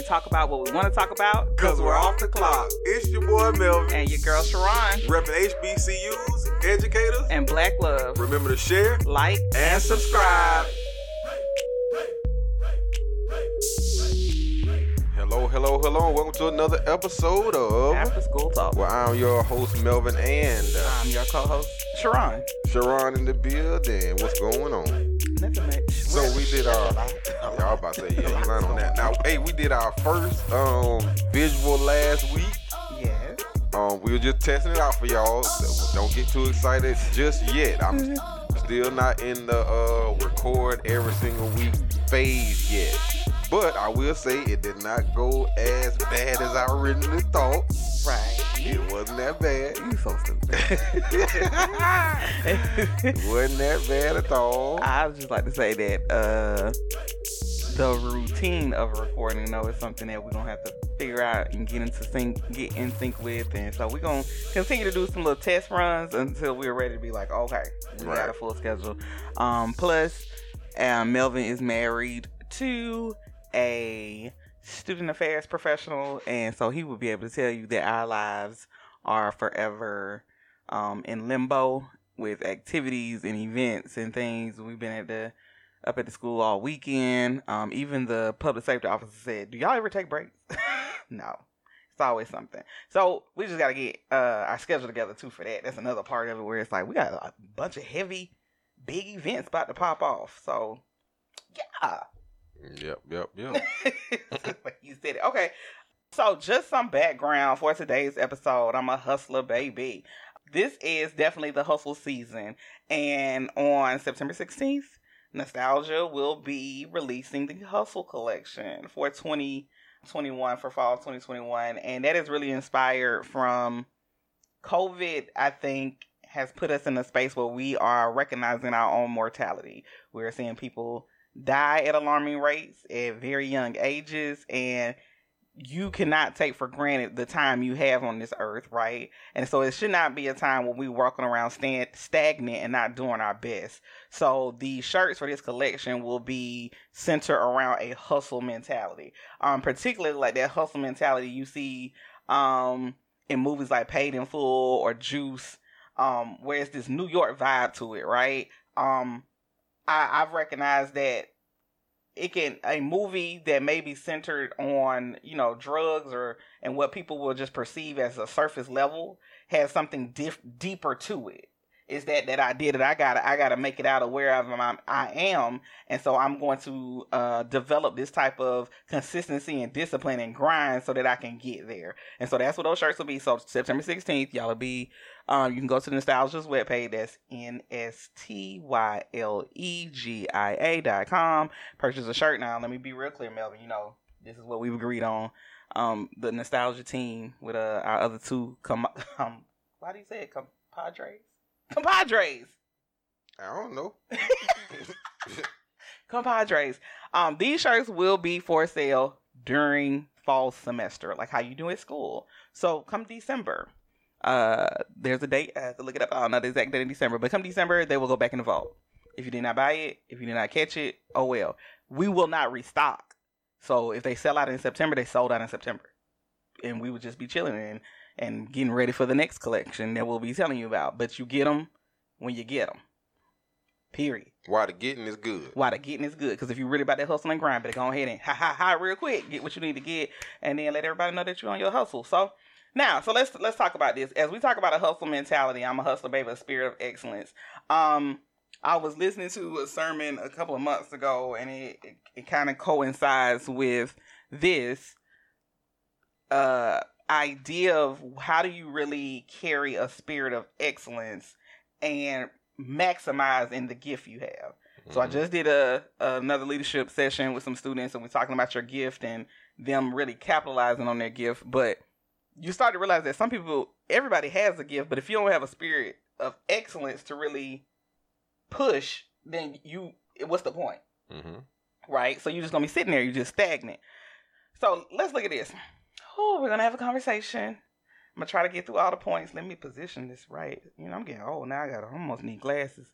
we talk about what we want to talk about. Cause we're off the clock. It's your boy Melvin. And your girl Sharon. Repping HBCUs, educators, and Black Love. Remember to share, like, and subscribe. Hello, hello, hello. And welcome to another episode of After School Talk. Well, I'm your host Melvin and uh, I'm your co-host Sharon. Sharon in the building. What's going on? Nothing much. So we did our. About to say yeah, you line on that. Now, hey, we did our first um visual last week. Yes. Um, we were just testing it out for y'all. Don't get too excited just yet. I'm still not in the uh record every single week phase yet. But I will say it did not go as bad as I originally thought. Right. It wasn't that bad. You so stupid. it wasn't that bad at all. I just like to say that uh, the routine of recording though is something that we're gonna have to figure out and get into sync get in sync with and so we're gonna continue to do some little test runs until we're ready to be like okay we right. got a full schedule um plus um, melvin is married to a student affairs professional, and so he will be able to tell you that our lives are forever um, in limbo with activities and events and things. We've been at the up at the school all weekend. Um, even the public safety officer said, "Do y'all ever take breaks?" no, it's always something. So we just got to get uh, our schedule together too for that. That's another part of it where it's like we got a bunch of heavy, big events about to pop off. So yeah, Yep, yep, yep. you said it. Okay. So, just some background for today's episode. I'm a hustler, baby. This is definitely the hustle season. And on September 16th, Nostalgia will be releasing the Hustle collection for 2021 for fall 2021. And that is really inspired from COVID, I think, has put us in a space where we are recognizing our own mortality. We're seeing people die at alarming rates at very young ages and you cannot take for granted the time you have on this earth, right? And so it should not be a time when we walking around stand, stagnant and not doing our best. So the shirts for this collection will be centered around a hustle mentality. Um, particularly like that hustle mentality you see um in movies like Paid in Full or Juice, um, where it's this New York vibe to it, right? Um, I, I've recognized that it can a movie that may be centered on you know drugs or and what people will just perceive as a surface level has something diff, deeper to it is that that idea that I gotta I gotta make it out of wherever I'm, I am, and so I'm going to uh, develop this type of consistency and discipline and grind so that I can get there. And so that's what those shirts will be. So September 16th, y'all will be. Um, you can go to the Nostalgia's webpage. That's n s t y l e g i a dot com. Purchase a shirt now. Let me be real clear, Melvin. You know this is what we've agreed on. Um, the Nostalgia team with uh, our other two come um, why do you say it compadres? Compadres. I don't know. compadres. Um, these shirts will be for sale during fall semester, like how you do at school. So come December, uh, there's a date. I have to look it up. I don't know the exact date in December, but come December, they will go back in the vault. If you did not buy it, if you did not catch it, oh well. We will not restock. So if they sell out in September, they sold out in September, and we would just be chilling and and getting ready for the next collection that we'll be telling you about. But you get them when you get them. Period. Why the getting is good. Why the getting is good. Because if you're really about that hustle and grind, better go ahead and ha ha ha real quick. Get what you need to get, and then let everybody know that you're on your hustle. So now, so let's let's talk about this. As we talk about a hustle mentality, I'm a hustler, baby, a spirit of excellence. Um, I was listening to a sermon a couple of months ago, and it it, it kind of coincides with this. Uh, idea of how do you really carry a spirit of excellence and maximize in the gift you have. Mm-hmm. So I mm-hmm. just did a another leadership session with some students and we're talking about your gift and them really capitalizing on their gift, but you start to realize that some people everybody has a gift, but if you don't have a spirit of excellence to really push, then you what's the point? Mm-hmm. Right? So you're just gonna be sitting there, you're just stagnant. So let's look at this oh, we're gonna have a conversation. I'm gonna try to get through all the points. Let me position this right. You know, I'm getting old now. I got to almost need glasses.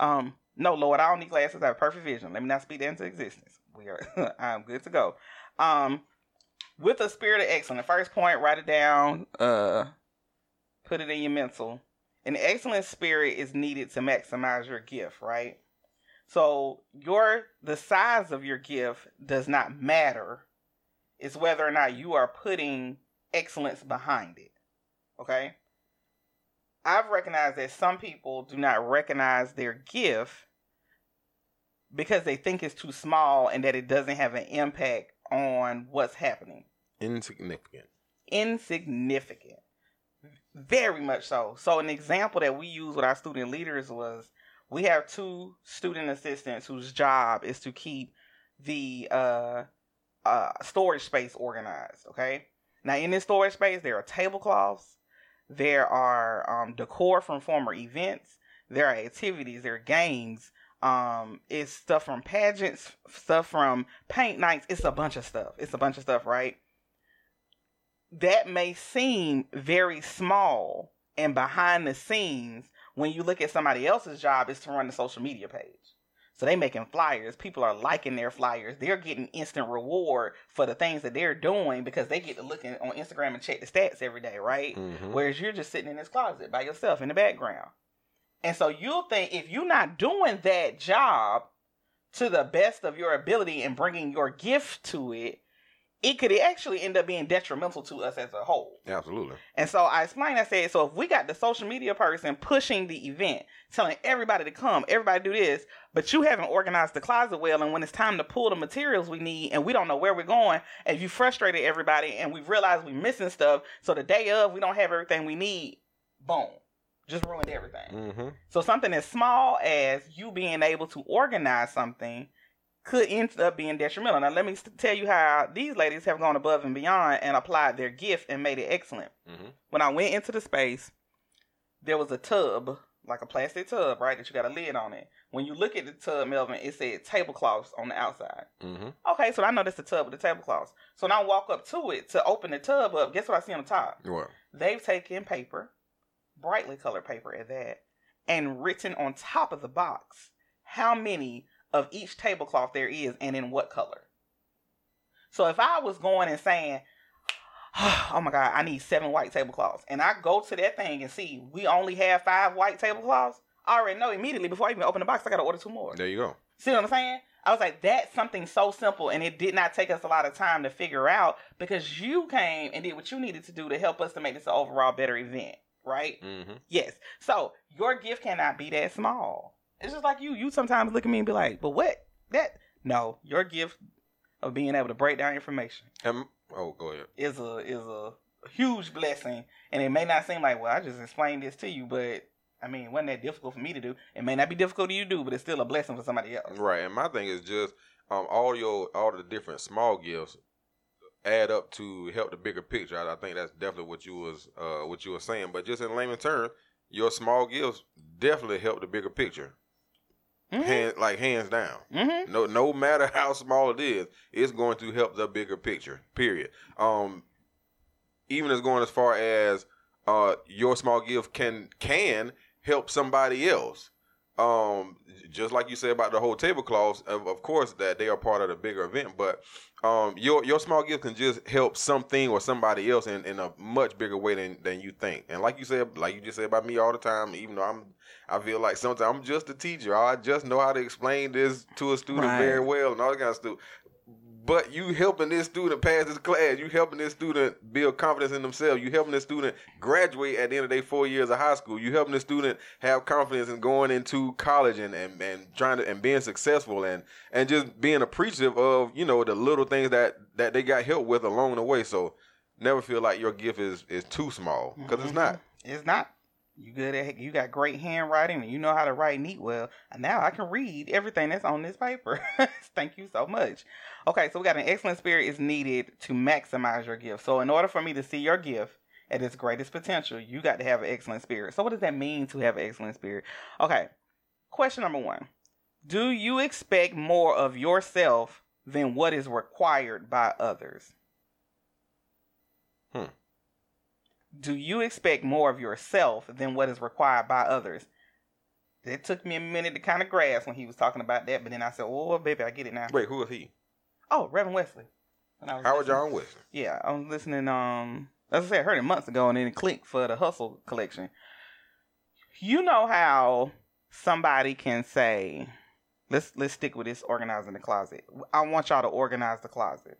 Um, no, Lord, I don't need glasses. I have perfect vision. Let me not speak that into existence. We are. I'm good to go. Um, with a spirit of excellence. First point, write it down. Uh, put it in your mental. An excellent spirit is needed to maximize your gift, right? So your the size of your gift does not matter. It's whether or not you are putting excellence behind it. Okay? I've recognized that some people do not recognize their gift because they think it's too small and that it doesn't have an impact on what's happening. Insignificant. Insignificant. Very much so. So, an example that we use with our student leaders was we have two student assistants whose job is to keep the uh, uh, storage space organized. Okay. Now, in this storage space, there are tablecloths, there are um, decor from former events, there are activities, there are games, um, it's stuff from pageants, stuff from paint nights. It's a bunch of stuff. It's a bunch of stuff, right? That may seem very small and behind the scenes when you look at somebody else's job is to run the social media page. So they making flyers. People are liking their flyers. They're getting instant reward for the things that they're doing because they get to look in, on Instagram and check the stats every day, right? Mhm. Whereas you're just sitting in this closet by yourself in the background. And so you'll think if you're not doing that job to the best of your ability and bringing your gift to it, it could actually end up being detrimental to us as a whole. Absolutely. And so I explained, I said, so if we got the social media person pushing the event, telling everybody to come, everybody do this, but you haven't organized the closet well, and when it's time to pull the materials we need and we don't know where we're going, and you frustrated everybody and we realized we're missing stuff, so the day of we don't have everything we need, boom. Just ruined everything. Mm-hmm. So something as small as you being able to organize something could end up being detrimental. Now let me tell you how these ladies have gone above and beyond and applied their gift and made it excellent. Mm-hmm. When I went into the space, there was a tub, like a plastic tub, right, that you got a lid on it. When you look at the tub, Melvin, it said tablecloths on the outside. Mm-hmm. Okay, so I know that's the tub with the tablecloths. So now I walk up to it to open the tub up. Guess what I see on the top? What? They've taken paper, brightly colored paper at that, and written on top of the box how many of each tablecloth there is and in what color. So if I was going and saying, oh my God, I need seven white tablecloths, and I go to that thing and see we only have five white tablecloths, I already know immediately before I even open the box, I got to order two more. There you go. See what I'm saying? I was like, that's something so simple, and it did not take us a lot of time to figure out because you came and did what you needed to do to help us to make this an overall better event, right? Mm-hmm. Yes. So your gift cannot be that small. It's just like you. You sometimes look at me and be like, but what? That no, your gift of being able to break down information And, oh, go ahead. is a is a huge blessing, and it may not seem like, well, I just explained this to you, but I mean, it wasn't that difficult for me to do. It may not be difficult to you to do, but it's still a blessing for somebody else. Right, and my thing is just um all your all the different small gifts add up to help the bigger picture. I, I think that's definitely what you was uh what you were saying. But just in layman terms, your small gifts definitely help the bigger picture. Mm-hmm. Hand, like hands down. Mm-hmm. No no matter how small it is, it's going to help the bigger picture. Period. Um even as going as far as uh your small gift can can help somebody else. Um just like you said about the whole tablecloths, of, of course that they are part of the bigger event, but um your your small gift can just help something or somebody else in, in a much bigger way than, than you think. And like you said, like you just said about me all the time, even though I'm I feel like sometimes I'm just a teacher. I just know how to explain this to a student Right. very well and all that kind of stuff. But you helping this student pass this class, you helping this student build confidence in themselves, you helping this student graduate at the end of their four years of high school, you helping this student have confidence in going into college and, and, and trying to and being successful and and just being appreciative of, you know, the little things that that they got help with along the way. So never feel like your gift is is too small because it's mm-hmm. not. It's not. You good at you got great handwriting and you know how to write neat well. And now I can read everything that's on this paper. Thank you so much. Okay, so we got an excellent spirit is needed to maximize your gift. So in order for me to see your gift at its greatest potential, you got to have an excellent spirit. So what does that mean to have an excellent spirit? Okay. Question number 1. Do you expect more of yourself than what is required by others? Hmm. Do you expect more of yourself than what is required by others? It took me a minute to kind of grasp when he was talking about that, but then I said, "Oh, baby, I get it now." Wait, who is he? Oh, Reverend Wesley. when I was Howard. John Weston. Yeah, I was listening. Um, as I said, I heard it months ago, and then it clicked for the Hustle collection. You know how somebody can say, "Let's let's stick with this organizing the closet." I want y'all to organize the closet,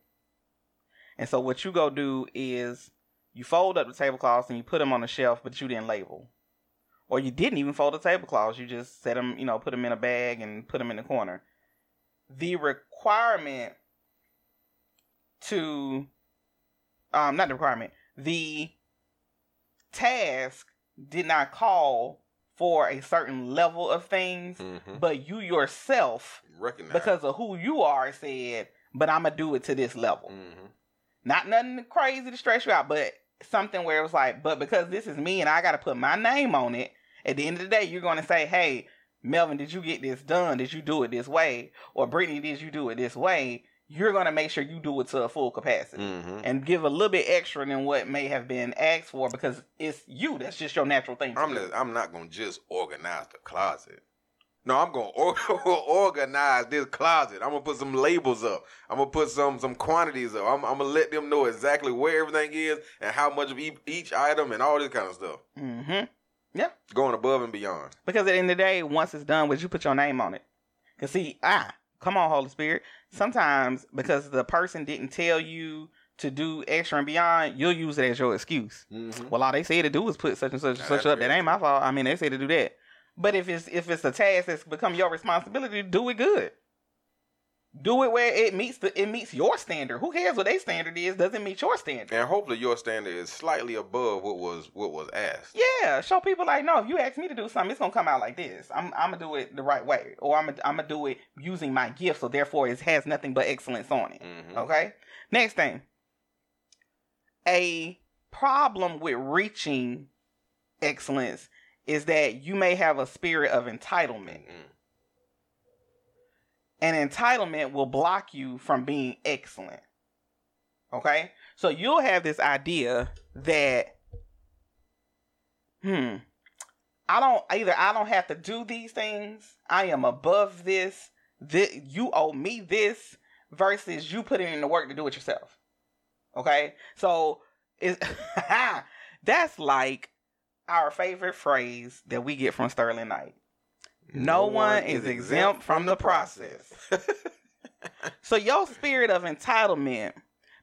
and so what you go do is you fold up the tablecloths and you put them on the shelf, but you didn't label, or you didn't even fold the tablecloths. You just set them, you know, put them in a bag and put them in the corner. The requirement to um not the requirement the task did not call for a certain level of things Mm-hmm. but you yourself Recognize. because of who you are said but i'm gonna do it to this level hmm not nothing crazy to stress you out but something where it was like but because this is me and i gotta put my name on it at the end of the day you're gonna say hey melvin did you get this done did you do it this way or brittany did you do it this way you're gonna make sure you do it to a full capacity hmm and give a little bit extra than what may have been asked for because it's you. That's just your natural thing. To I'm not, I'm not gonna just organize the closet. No, I'm gonna or- organize this closet. I'm gonna put some labels up. I'm gonna put some some quantities up. I'm, I'm gonna let them know exactly where everything is and how much of each, each item and all this kind of stuff. Mm-hmm. Yeah. Going above and beyond. Because at the end of the day, once it's done, would you put your name on it? Cause see, ah, come on, Holy Spirit. Sometimes because the person didn't tell you to do extra and beyond, you'll use it as your excuse. Mm-hmm. Well, all they say to do is put such and such and such up. That ain't my fault. I mean, they say to do that. But if it's if it's a task that's become your responsibility, do it good. Do it where it meets the it meets your standard. Who cares what their standard is? Doesn't meet your standard. And hopefully your standard is slightly above what was what was asked. Yeah, show people like, no, if you ask me to do something, it's gonna come out like this. I'm I'm gonna do it the right way, or I'm gonna, I'm gonna do it using my gift, so therefore it has nothing but excellence on it. Mhm. Okay. Next thing, a problem with reaching excellence is that you may have a spirit of entitlement. Mhm. and entitlement will block you from being excellent. Okay? So you'll have this idea that, hmm, I don't either I don't have to do these things. I am above this. This you owe me this versus you putting in the work to do it yourself. Okay? So it's that's like our favorite phrase that we get from Sterling Knight. No one is exempt from the process. So your spirit of entitlement,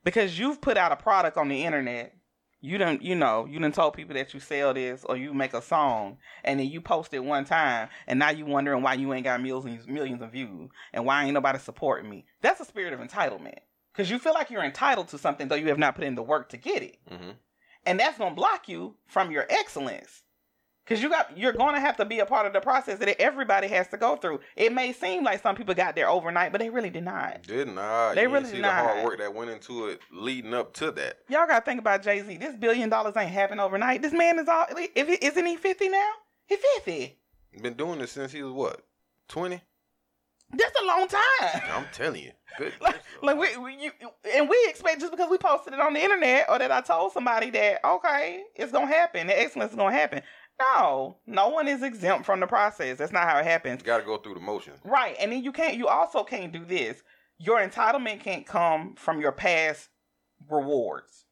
because you've put out a product on the internet, you don't, you know, you done told people that you sell this or you make a song, and then you post it one time, and now you wondering why you ain't got millions, millions of views, and why ain't nobody supporting me. That's a spirit of entitlement, because you feel like you're entitled to something though you have not put in the work to get it, Mhm. And that's gonna block you from your excellence. Cause you got, you're gonna have to be a part of the process that everybody has to go through. It may seem like some people got there overnight, but they really did not. Did not. They you really see not. the hard work that went into it leading up to that. Y'all gotta think about Jay Z. This billion dollars ain't happen overnight. This man is all. If he, isn't he fifty now? He fifty. Been doing this since he was what? Twenty? That's a long time. I'm telling you. Good. Like, like we, we you, and we expect just because we posted it on the internet or that I told somebody that okay, it's gonna happen. The excellence is gonna happen. No, no one is exempt from the process. That's not how it happens. You Got to go through the motions. Right, and then you can't. You also can't do this. Your entitlement can't come from your past rewards,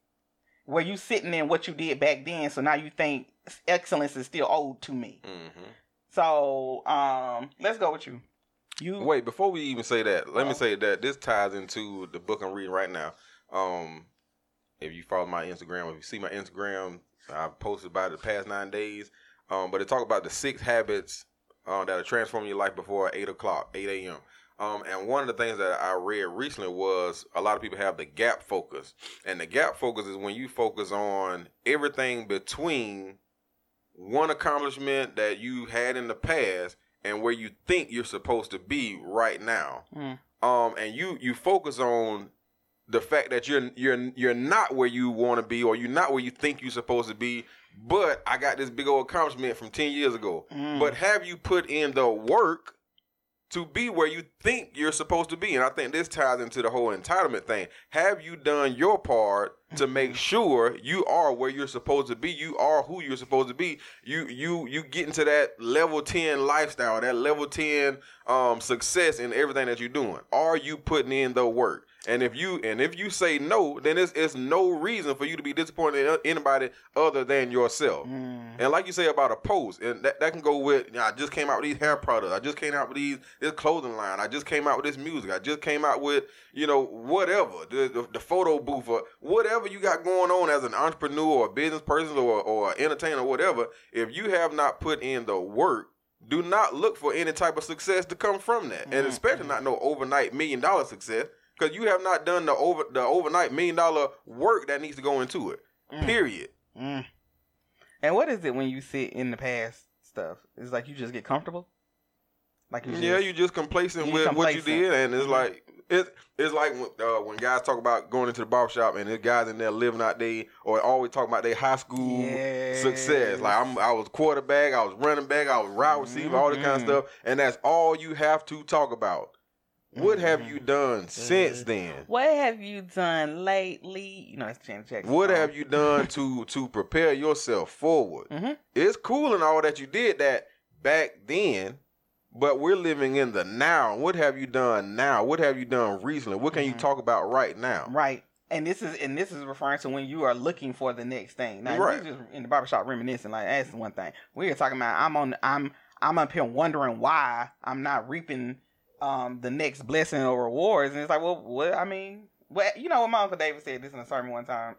where you sitting in what you did back then. So now you think excellence is still owed to me. hmm So um, let's go with you. You Wait, before we even say that, let me Uh-huh. say that this ties into the book I'm reading right now. Um, if you follow my Instagram, if you see my Instagram, I've posted about it the past nine days. Um, but it talk about the six habits uh, that are transforming your life before eight o'clock, eight a.m. Um, and one of the things that I read recently was a lot of people have the gap focus, and the gap focus is when you focus on everything between one accomplishment that you had in the past and where you think you're supposed to be right now. Mm. Um, and you you focus on the fact that you're you're you're not where you want to be or you're not where you think you're supposed to be. But I got this big old accomplishment from ten years ago. Mm. But have you put in the work to be where you think you're supposed to be? And I think this ties into the whole entitlement thing. Have you done your part to make sure you are where you're supposed to be? You are who you're supposed to be. You you you get into that level ten lifestyle, that level ten um success in everything that you're doing. Are you putting in the work? And if you and if you say no, then it's it's no reason for you to be disappointed in anybody other than yourself. Mm. And like you say about a post, and that, that can go with you know, I just came out with these hair products, I just came out with these this clothing line, I just came out with this music, I just came out with you know whatever the the, the photo booth or whatever you got going on as an entrepreneur or a business person or or entertainer or whatever. If you have not put in the work, do not look for any type of success to come from that, and Mhm, especially not no overnight million dollar success because you have not done the over the overnight million dollar work that needs to go into it. Mm. Period. Mm. And what is it when you sit in the past stuff? It's like you just get comfortable. Like you just, Yeah, you just complacent You with what you did, and it's Mhm. like it's it's like when, uh, when guys talk about going into the barbershop and there's guys in there living out they or always talking about their high school success. Like I'm, I was quarterback, I was running back, I was wide receiver, all this kind of Mhm. stuff, and that's all you have to talk about. What have Mhm. you done since Mhm. then? What have you done lately? You know, it's Janet Jackson. What have you done to to prepare yourself forward? Mhm. It's cool and all that you did that back then, but we're living in the now. What have you done now? What have you done recently? What can you Mhm. talk about right now? Right. And this is and this is referring to when you are looking for the next thing. Now, Right. you just in the barbershop reminiscing, like that's one thing. We're talking about I'm on I'm I'm up here wondering why I'm not reaping um the next blessing or rewards. And it's like, well, what I mean, well, you know what my Uncle David said this in a sermon one time,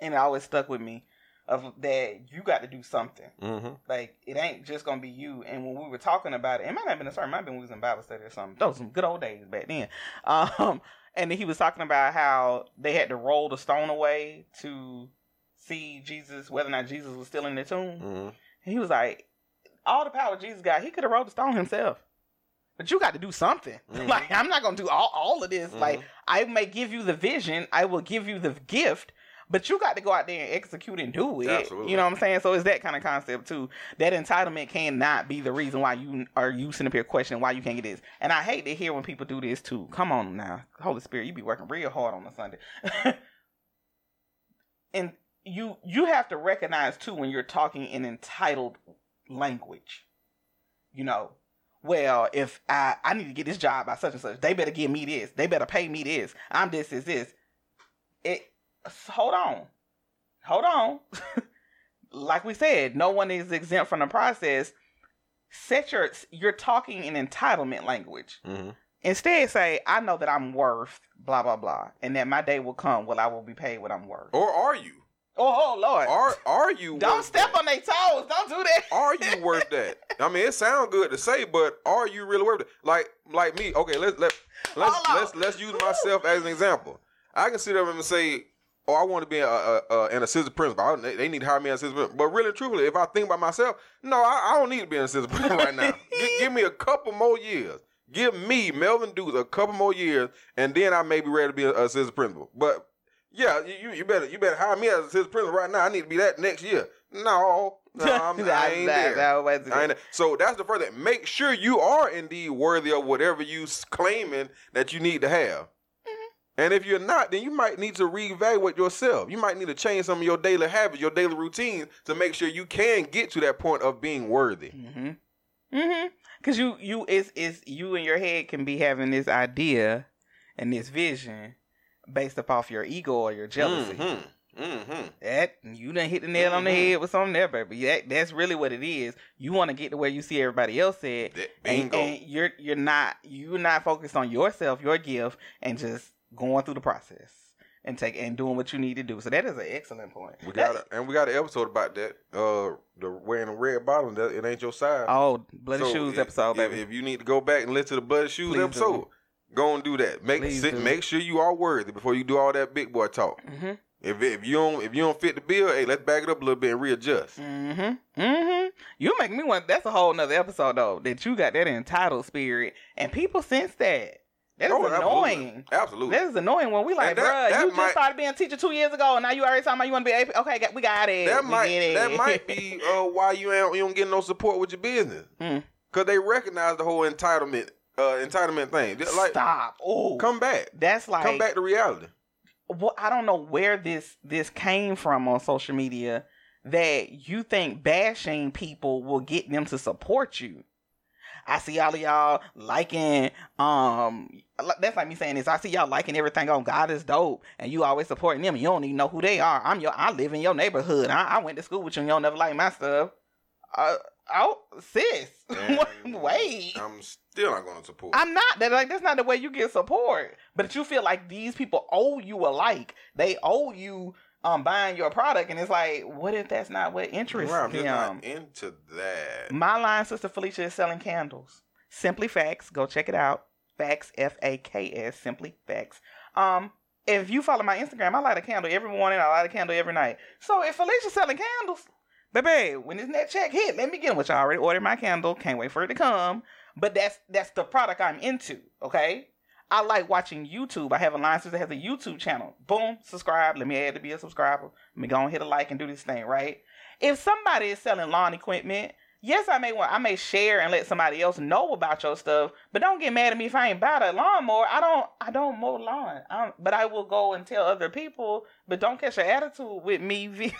and it always stuck with me of that you got to do something. Mm-hmm. Like it ain't just gonna be you. And when we were talking about it, it might not have been a sermon, might have been we was in Bible study or something. Those some good old days back then. Um, and he was talking about how they had to roll the stone away to see Jesus, whether or not Jesus was still in the tomb. Mm-hmm. And he was like, all the power Jesus got, he could have rolled the stone himself. But you got to do something. Mhm. Like I'm not gonna do all, all of this. Mhm. Like I may give you the vision, I will give you the gift, but you got to go out there and execute and do it. Absolutely. You know what I'm saying? So it's that kind of concept too. That entitlement cannot be the reason why you are you sitting up here questioning why you can't get this. And I hate to hear when people do this too. Come on now, Holy Spirit, you be working real hard on a Sunday. and you you have to recognize too when you're talking in entitled language. You know, well, if I I need to get this job by such and such, they better give me this. They better pay me this. I'm this is this. It hold on. Hold on. like we said, no one is exempt from the process. Set your you're talking in entitlement language. Mm-hmm. Instead say, I know that I'm worth blah blah blah. And that my day will come when I will be paid what I'm worth. Or are you? Oh, oh Lord. Are are you? Don't step that? on their toes. Don't do that. Are you worth that? I mean, it sounds good to say, but are you really worth it? Like like me. Okay, let's let let's on. let's let's use myself as an example. I can sit up and say, "Oh, I want to be a, a, a, an assistant principal. I, they, need to hire me as assistant." principal. But really, truthfully, if I think about myself, no, I, I don't need to be an assistant principal right now. Gi- give me a couple more years. Give me Melvin Dukes a couple more years, and then I may be ready to be an assistant principal. But yeah, you you better you better hire me as his principal right now. I need to be that next year. No, no, I'm, I ain't That- there. that I ain't- so that's the first thing. Make sure you are indeed worthy of whatever you claiming that you need to have. Mm-hmm. And if you're not, then you might need to reevaluate yourself. You might need to change some of your daily habits, your daily routines to make sure you can get to that point of being worthy. Mm-hmm. Mm-hmm. Cause you you it's it's you in your head can be having this idea and this vision based up off your ego or your jealousy. Mm-hmm. Mm-hmm. That you done hit the nail on the Mhm. head with something there, baby. That that's really what it is. You want to get to where you see everybody else at, and, and you're you're not you're not focused on yourself, your gift, and just going through the process and take and doing what you need to do. So that is an excellent point. we got a, and we got an episode about that. Uh, the wearing the red bottom. That it ain't your size. oh bloody So shoes if- episode, if, baby. If you need to go back and listen to the bloody shoes Please do. Go and do that. Make Please sit, do. make sure you are worthy before you do all that big boy talk. mm-hmm. If if you don't if you don't fit the bill, hey, let's back it up a little bit and readjust. Mm-hmm. Mm-hmm. You make me want. That's a whole nother episode though. That you got that entitled spirit, and people sense that. That is Oh, absolutely. annoying. Absolutely. That is annoying when we like, that- bruh, that you just might- started being a teacher two years ago, and now you already talking about you want to be AP. Okay, got- we got it. that We might it. that might be uh, why you ain't you don't get no support with your business because they recognize the whole entitlement uh, entitlement thing. Just like Stop. Oh, come back, That's like come back to reality. well, I don't know where this this came from on social media that you think bashing people will get them to support you. I see all of y'all liking um that's like me saying this. I see y'all liking everything on God is dope, and you always supporting them. You don't even know who they are. I'm your. I live in your neighborhood. I, I went to school with you, and you don't never like my stuff. Uh, oh, sis, wait. I'm still not going to support. I'm not. That like that's not the way you get support. But you feel like these people owe you a like. They owe you um buying your product, and it's like, what if that's not what interests Right, them? not into that. My line, Sister Felicia, is selling candles. Simply Facts. Go check it out. Facts, F A K S. Simply Facts. Um, if you follow my Instagram, I light a candle every morning. I light a candle every night. So if Felicia's selling candles, baby, when this net check hit, let me get them. Which I already ordered my candle. Can't wait for it to come. But that's that's the product I'm into. Okay. I like watching YouTube. I have a line sister that has a YouTube channel. Boom, subscribe. Let me add to be a subscriber. Let me go and hit a like and do this thing, right? If somebody is selling lawn equipment, yes, I may want I may share and let somebody else know about your stuff, but don't get mad at me if I ain't buy a lawnmower. I don't I don't mow lawn. I don't, but I will go and tell other people, but don't catch an attitude with me.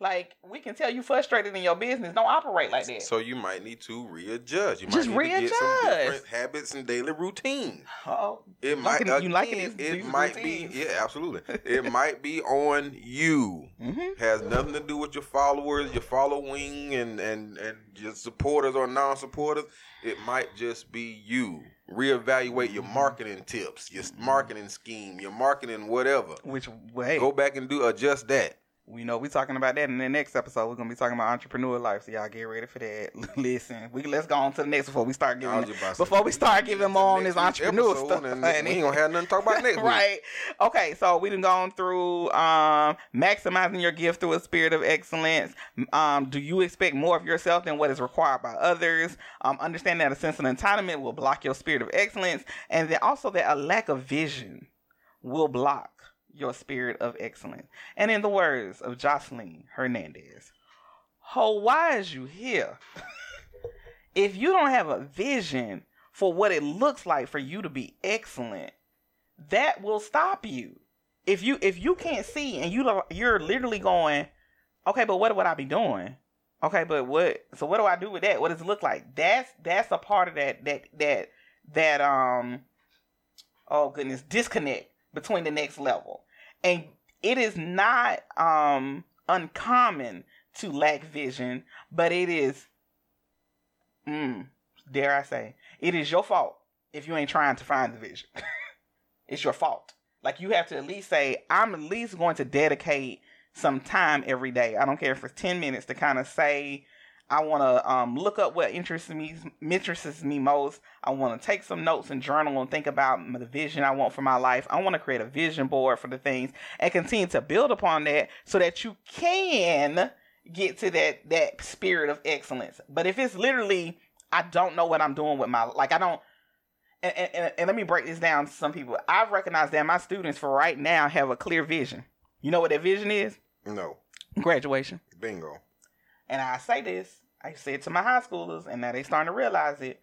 like we can tell you frustrated in your business. Don't operate like that. So you might need to readjust. You might Just need to get some different habits and daily routine. oh, It might Liking- you liking again, these- it might routines. be yeah, absolutely. it might be on you. hmm Has nothing to do with your followers, your following, and and and your supporters or non-supporters. It might just be you. Reevaluate your Mm-hmm. marketing tips, your marketing scheme, your marketing whatever. which way? Go back and do adjust that. We know we're talking about that in the next episode. We're gonna be talking about entrepreneur life, so y'all get ready for that. Listen, we let's go on to the next before we start giving was just about to say, before we start giving more on this entrepreneur stuff. and we ain't gonna have nothing to talk about next week. right. Okay, so we done gone through um maximizing your gift through a spirit of excellence. Um, do you expect more of yourself than what is required by others? Um, understand that a sense of entitlement will block your spirit of excellence, and then also that a lack of vision will block your spirit of excellence. And in the words of Joseline Hernandez, Ho, why is you here? if you don't have a vision for what it looks like for you to be excellent, that will stop you. If you if you can't see and you you're literally going, okay, but what would I be doing? Okay, but what? So what do I do with that? What does it look like? That's that's a part of that that that that um oh goodness disconnect between the next level, and it is not um uncommon to lack vision, but it is, mm, dare I say, it is your fault if you ain't trying to find the vision. it's your fault. Like you have to at least say, I'm at least going to dedicate some time every day. I don't care if it's 10 minutes to kind of say, I want to um, look up what interests me interests me most. I want to take some notes and journal and think about the vision I want for my life. I want to create a vision board for the things and continue to build upon that so that you can get to that that spirit of excellence. But if it's literally I don't know what I'm doing with my like I don't and, and, and- and let me break this down to some people. I've recognized that my students for right now have a clear vision. You know what that vision is? No, Graduation. bingo. And I say this, I say it to my high schoolers, and now they starting to realize it.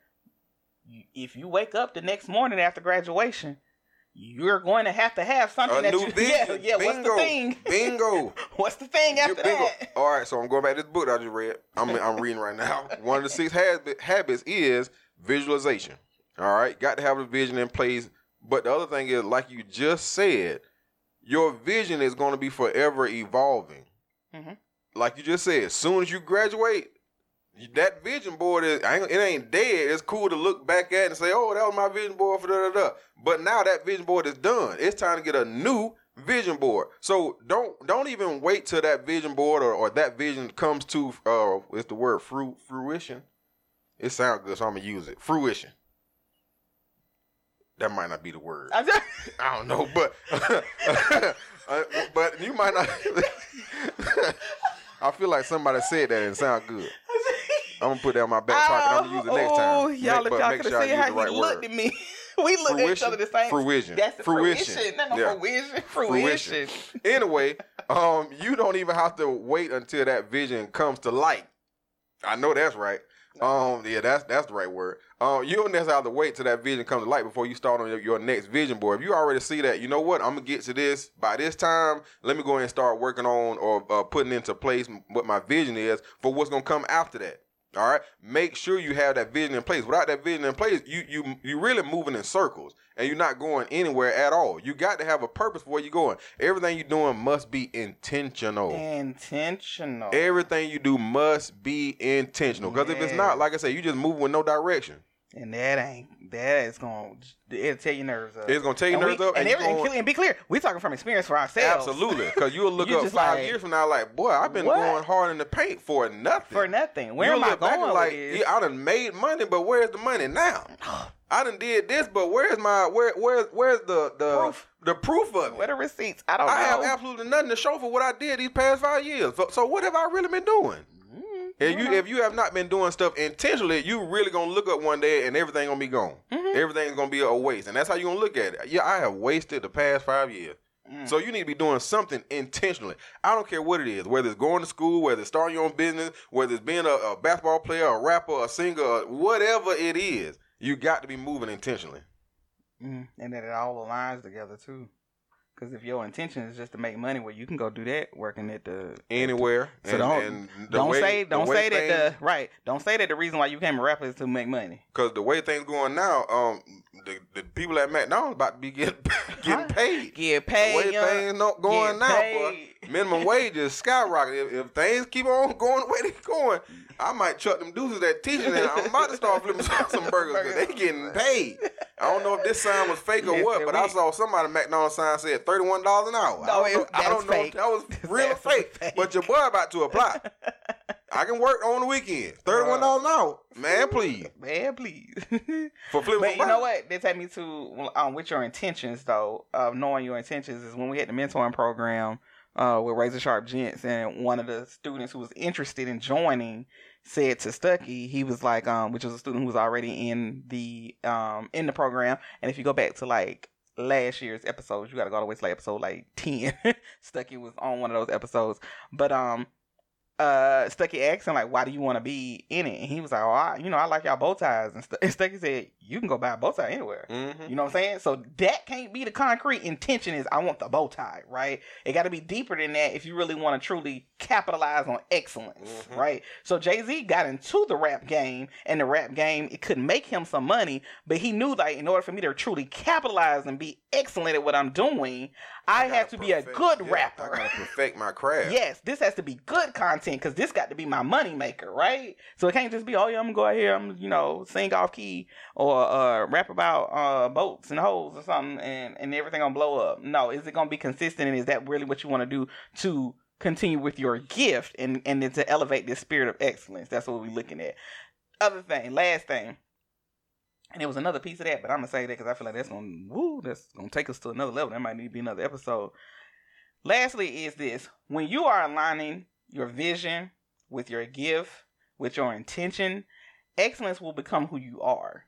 If you wake up the next morning after graduation, you're going to have to have something A that new you vision. yeah, yeah. What's bingo. the thing? Bingo. What's the thing after Bingo. that? All right, so I'm going back to this book that I just read. I'm I'm reading right now. One of the six habits is visualization. All right, got to have a vision in place. But the other thing is, like you just said, your vision is going to be forever evolving. Mhm. Like you just said, as soon as you graduate, that vision board is it ain't dead. It's cool to look back at and say, "Oh, that was my vision board for da da da." But now that vision board is done. It's time to get a new vision board. So don't don't even wait till that vision board or, or that vision comes to uh what's the word fruit fruition. It sounds good, so I'm gonna use it. Fruition. That might not be the word. I I don't know, but uh, but you might not. I feel like somebody said that and sound good. I'm gonna put that in my back pocket. I'm gonna use it next time. Oh, y'all, Make- if y'all could sure seen how the right looked word. at me. we looked at each other the same. Fruition. That's the Fruition. fruition. No, no, Yeah. fruition. Fruition. Anyway, um, you don't even have to wait until that vision comes to light. I know that's right. Um, yeah, that's that's the right word. Um, you don't necessarily have to wait till that vision comes to light before you start on your, your next vision board. If you already see that, you know what, I'm gonna get to this by this time. Let me go ahead and start working on or uh, putting into place what my vision is for what's gonna come after that. All right. Make sure you have that vision in place. Without that vision in place, you you you really moving in circles and you're not going anywhere at all. You got to have a purpose for where you're going. Everything you're doing must be intentional. Intentional. Everything you do must be intentional. Because if it's not, like I said, you just move with no direction. And that ain't that is gonna it'll tear your nerves up. It's gonna tear your And we- nerves up, And, and you every- gonna- clear- and be clear, we talking from experience for ourselves. Absolutely. Because you'll look up five like, years from now, like, boy, I've been what? going hard in the paint for nothing. For nothing. Where You'll am I going like, yeah, I done made money, but where's the money now? I done did this, but where's my where where's where's the the Proof. the proof of it? are receipts? I don't I have absolutely nothing to show for what I did these past five years. So, so what have I really been doing? If you if you have not been doing stuff intentionally, you really gonna look up one day and everything gonna be gone. Mhm. Everything's gonna be a waste, and that's how you gonna look at it. Yeah, I have wasted the past five years. Mm. So you need to be doing something intentionally. I don't care what it is, whether it's going to school, whether it's starting your own business, whether it's being a, a basketball player, a rapper, a singer, whatever it is. You got to be moving intentionally. Mm, and that it all aligns together too. Because if your intention is just to make money, well, you can go do that working at the. Anywhere. So don't the don't way- say don't say things- that the right. Don't say that the reason why you came a rapper is to make money. Cause the way things going now, um, the, the people at McDonald's about to be getting getting paid. Get The paid. way young- things not going now, boy. Minimum wage is skyrocketing. If, if things keep on going the way they're going, I might chuck them deuces that teaching and I'm about to start flipping some burgers because they getting paid. I don't know if this sign was fake or what, but I saw somebody McDonald's sign said thirty one dollars an hour. No, I don't know, I don't know if that was real or fake, fake. but your boy about to apply. I can work on the weekend. Thirty one dollars an hour, man. Please Man, please. for flipping. But you know what? They take me to um, with your intentions though of knowing your intentions is when we had the mentoring program uh, with Razor Sharp Gents, and one of the students who was interested in joining said to Stucky, he was like, um, which was a student who was already in the um in the program, and if you go back to like last year's episodes, you got to go all the way to like episode like ten. Stucky was on one of those episodes, but um uh Stucky asked him like, "Why do you want to be in it?" And he was like, "Oh, I, you know, I like y'all bow ties." And, St- and Stucky said, "You can go buy a bow tie anywhere." Mhm. You know what I'm saying? So that can't be the concrete intention. Is I want the bow tie, right? It got to be deeper than that if you really want to truly capitalize on excellence, Mhm. right? So Jay Z got into the rap game, and the rap game it could make him some money, but he knew like in order for me to truly capitalize and be excellent at what I'm doing, I, gotta have to be a good yeah, rapper. I gotta perfect my craft. Yes, this has to be good content because this got to be my money maker, right? So it can't just be, oh yeah, I'm gonna go out here, I'm you know sing off key or uh, rap about uh, boats and holes or something, and and everything gonna blow up. No, is it gonna be consistent, and is that really what you want to do to continue with your gift and and then to elevate this spirit of excellence? That's what we're looking at. Other thing, last thing. And it was another piece of that, but I'm gonna say that because I feel like that's gonna woo, that's gonna take us to another level. That might need to be another episode. Lastly, is this when you are aligning your vision with your gift, with your intention, excellence will become who you are.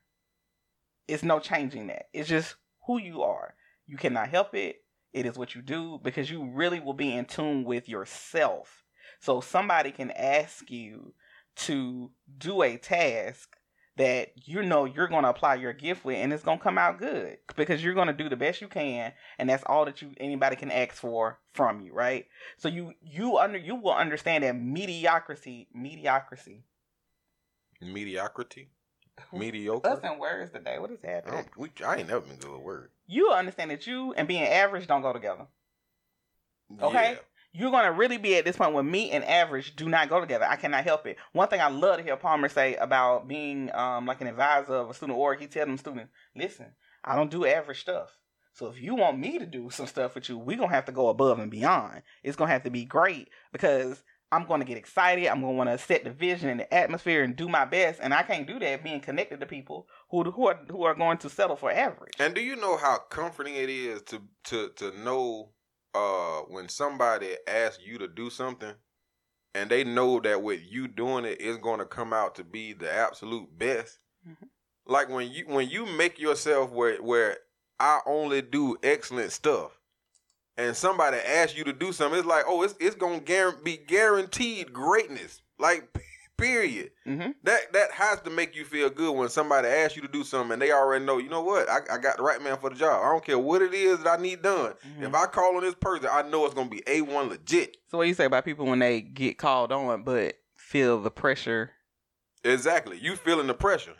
It's no changing that. It's just who you are. You cannot help it. It is what you do because you really will be in tune with yourself. So somebody can ask you to do a task that you know you're going to apply your gift with and it's going to come out good because you're going to do the best you can and that's all that you anybody can ask for from you right so you you under you will understand that mediocrity mediocrity Mediocrity. Mediocre. us and words today what is happening don't, we, I ain't never been good with word. you understand that you and being average don't go together Okay. Yeah. You're gonna really be at this point where me and average do not go together. I cannot help it. One thing I love to hear Palmer say about being um like an advisor of a student org, he tell them students, listen, I don't do average stuff. So if you want me to do some stuff with you, we're gonna have to go above and beyond. It's gonna have to be great because I'm gonna get excited. I'm gonna want to set the vision and the atmosphere and do my best, and I can't do that being connected to people who who are who are going to settle for average. And do you know how comforting it is to to to know uh when somebody asks you to do something and they know that with you doing it is going to come out to be the absolute best. Mhm. Like when you when you make yourself where where I only do excellent stuff and somebody asks you to do something it's like, "Oh, it's it's going to guar- be guaranteed greatness." Like period. Mm-hmm. That that has to make you feel good when somebody asks you to do something and they already know, you know what, I, I got the right man for the job. I don't care what it is that I need done. Mm-hmm. If I call on this person, I know it's gonna be A one legit. So what you say about people when they get called on but feel the pressure Exactly. You feeling the pressure.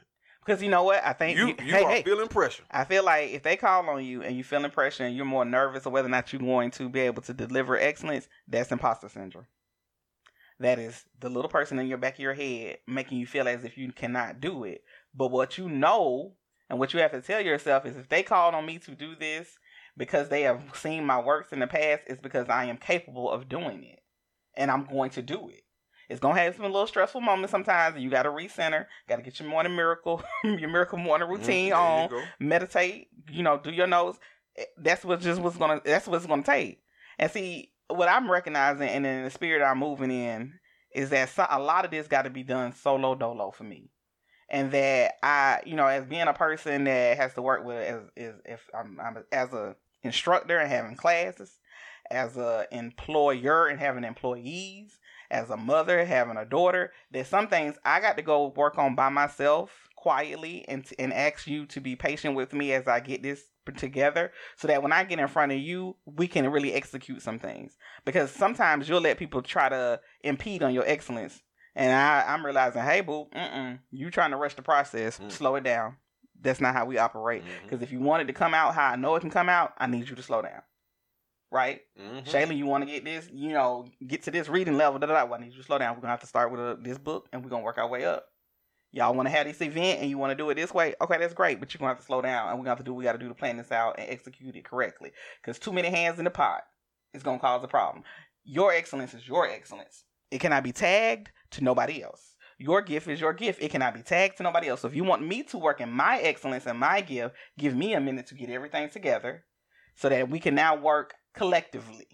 Because you know what? I think You you, you hey, are hey, feeling pressure. I feel like if they call on you and you're feeling pressure and you're more nervous of whether or not you're going to be able to deliver excellence, that's imposter syndrome. That is the little person in your back of your head making you feel as if you cannot do it. But what you know and what you have to tell yourself is if they called on me to do this because they have seen my works in the past, it's because I am capable of doing it. And I'm going to do it. It's gonna have some little stressful moments sometimes, and you gotta recenter, gotta get your morning miracle, your miracle morning routine Mhm, on meditate, you know, do your nose. Eh, That's what just what's gonna that's what's gonna take. And see, what I'm recognizing and in the spirit I'm moving in is that a lot of this got to be done solo dolo for me. And that I, you know, as being a person that has to work with as is if I'm, I'm as a instructor and having classes, as a employer and having employees, as a mother having a daughter, there's some things I got to go work on by myself quietly and and ask you to be patient with me as I get this together so that when I get in front of you, we can really execute some things. Because sometimes you'll let people try to impede on your excellence. And I, I'm realizing, hey, boo, mm-mm, you trying to rush the process. Mm. Slow it down. That's not how we operate. Mhm. Because if you want it to come out how I know it can come out, I need you to slow down. Right? Mhm. Shayla, you want to get this, you know, get to this reading level. Da, da, da. Well, I need you to slow down. We're going to have to start with a, this book and we're going to work our way up. Y'all want to have this event and you want to do it this way? Okay, that's great, but you're to have to slow down and we're to have to do we got to do to plan this out and execute it correctly. Because too many hands in the pot is to cause a problem. Your excellence is your excellence. It cannot be tagged to nobody else. Your gift is your gift. It cannot be tagged to nobody else. So if you want me to work in my excellence and my gift, give me a minute to get everything together so that we can now work collectively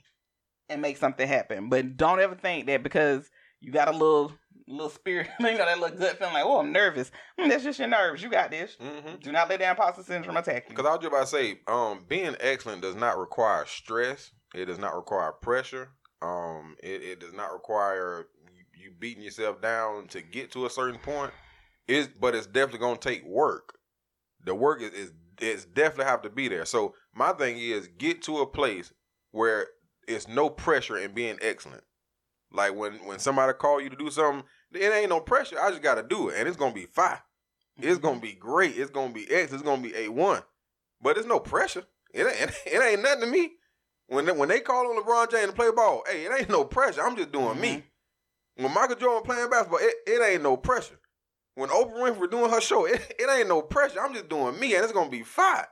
and make something happen. But don't ever think that because you got a little little spirit, you know, that little gut feeling like, oh, I'm nervous. Mm, that's just your nerves. You got this. Mhm. Do not let that imposter syndrome attack you. Because I was just about to say, um, being excellent does not require stress. It does not require pressure. Um, it, it does not require you, you beating yourself down to get to a certain point. Is but it's definitely gonna take work. The work is, is it's definitely have to be there. So my thing is get to a place where it's no pressure in being excellent. Like when when somebody call you to do something, it ain't no pressure. I just gotta do it, and it's gonna be fine. It's mm-hmm. gonna be great. It's gonna be X. It's gonna be a one. But it's no pressure. It ain't, it ain't nothing to me. When they, when they call on LeBron James to play ball, hey, it ain't no pressure. I'm just doing me. Mm-hmm. When Michael Jordan playing basketball, it, it ain't no pressure. When Oprah Winfrey doing her show, it, it ain't no pressure. I'm just doing me, and it's gonna be fine.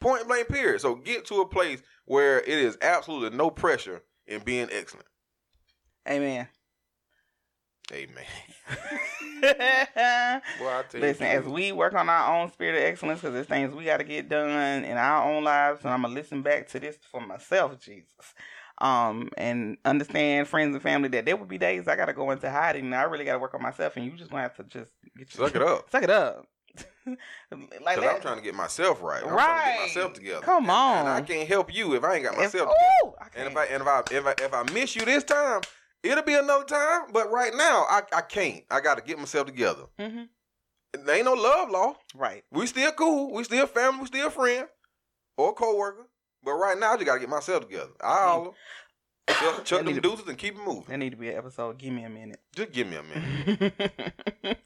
Point blank period. So get to a place where it is absolutely no pressure in being excellent. Amen. Amen. Well, Listen, you, as we work on our own spirit of excellence, because there's things we got to get done in our own lives, and I'm gonna listen back to this for myself, Jesus, um, and understand friends and family that there will be days I gotta go into hiding, and I really gotta work on myself, and you just gonna have to just get your, suck it up. suck it up. like that. I'm trying to get myself right. I'm trying to Right. get myself together. Come And- and I can't help you if I ain't got If- myself together. ooh, I And if. I and if I if I if I miss you this time, it'll be another time. But right now, I I can't. I got to get myself together. Mhm. There ain't no love law. Right. We still cool. We still family. We still friends or co-worker. But right now, I just got to get myself together. I'll Chuck, chuck them deuces and keep it moving. That need to be an episode. Give me a minute. Just give me a minute. Just give me a minute.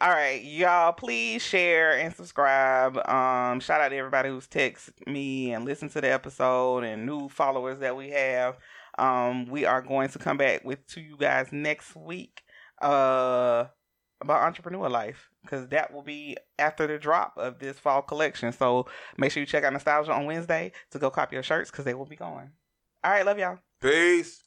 All right, y'all, please share and subscribe. Um, shout out to everybody who's texted me and listened to the episode and new followers that we have. Um, we are going to come back with to you guys next week uh about entrepreneur life because that will be after the drop of this fall collection. So make sure you check out Nostalgia on Wednesday to go copy your shirts because they will be going. All right, love y'all. Peace.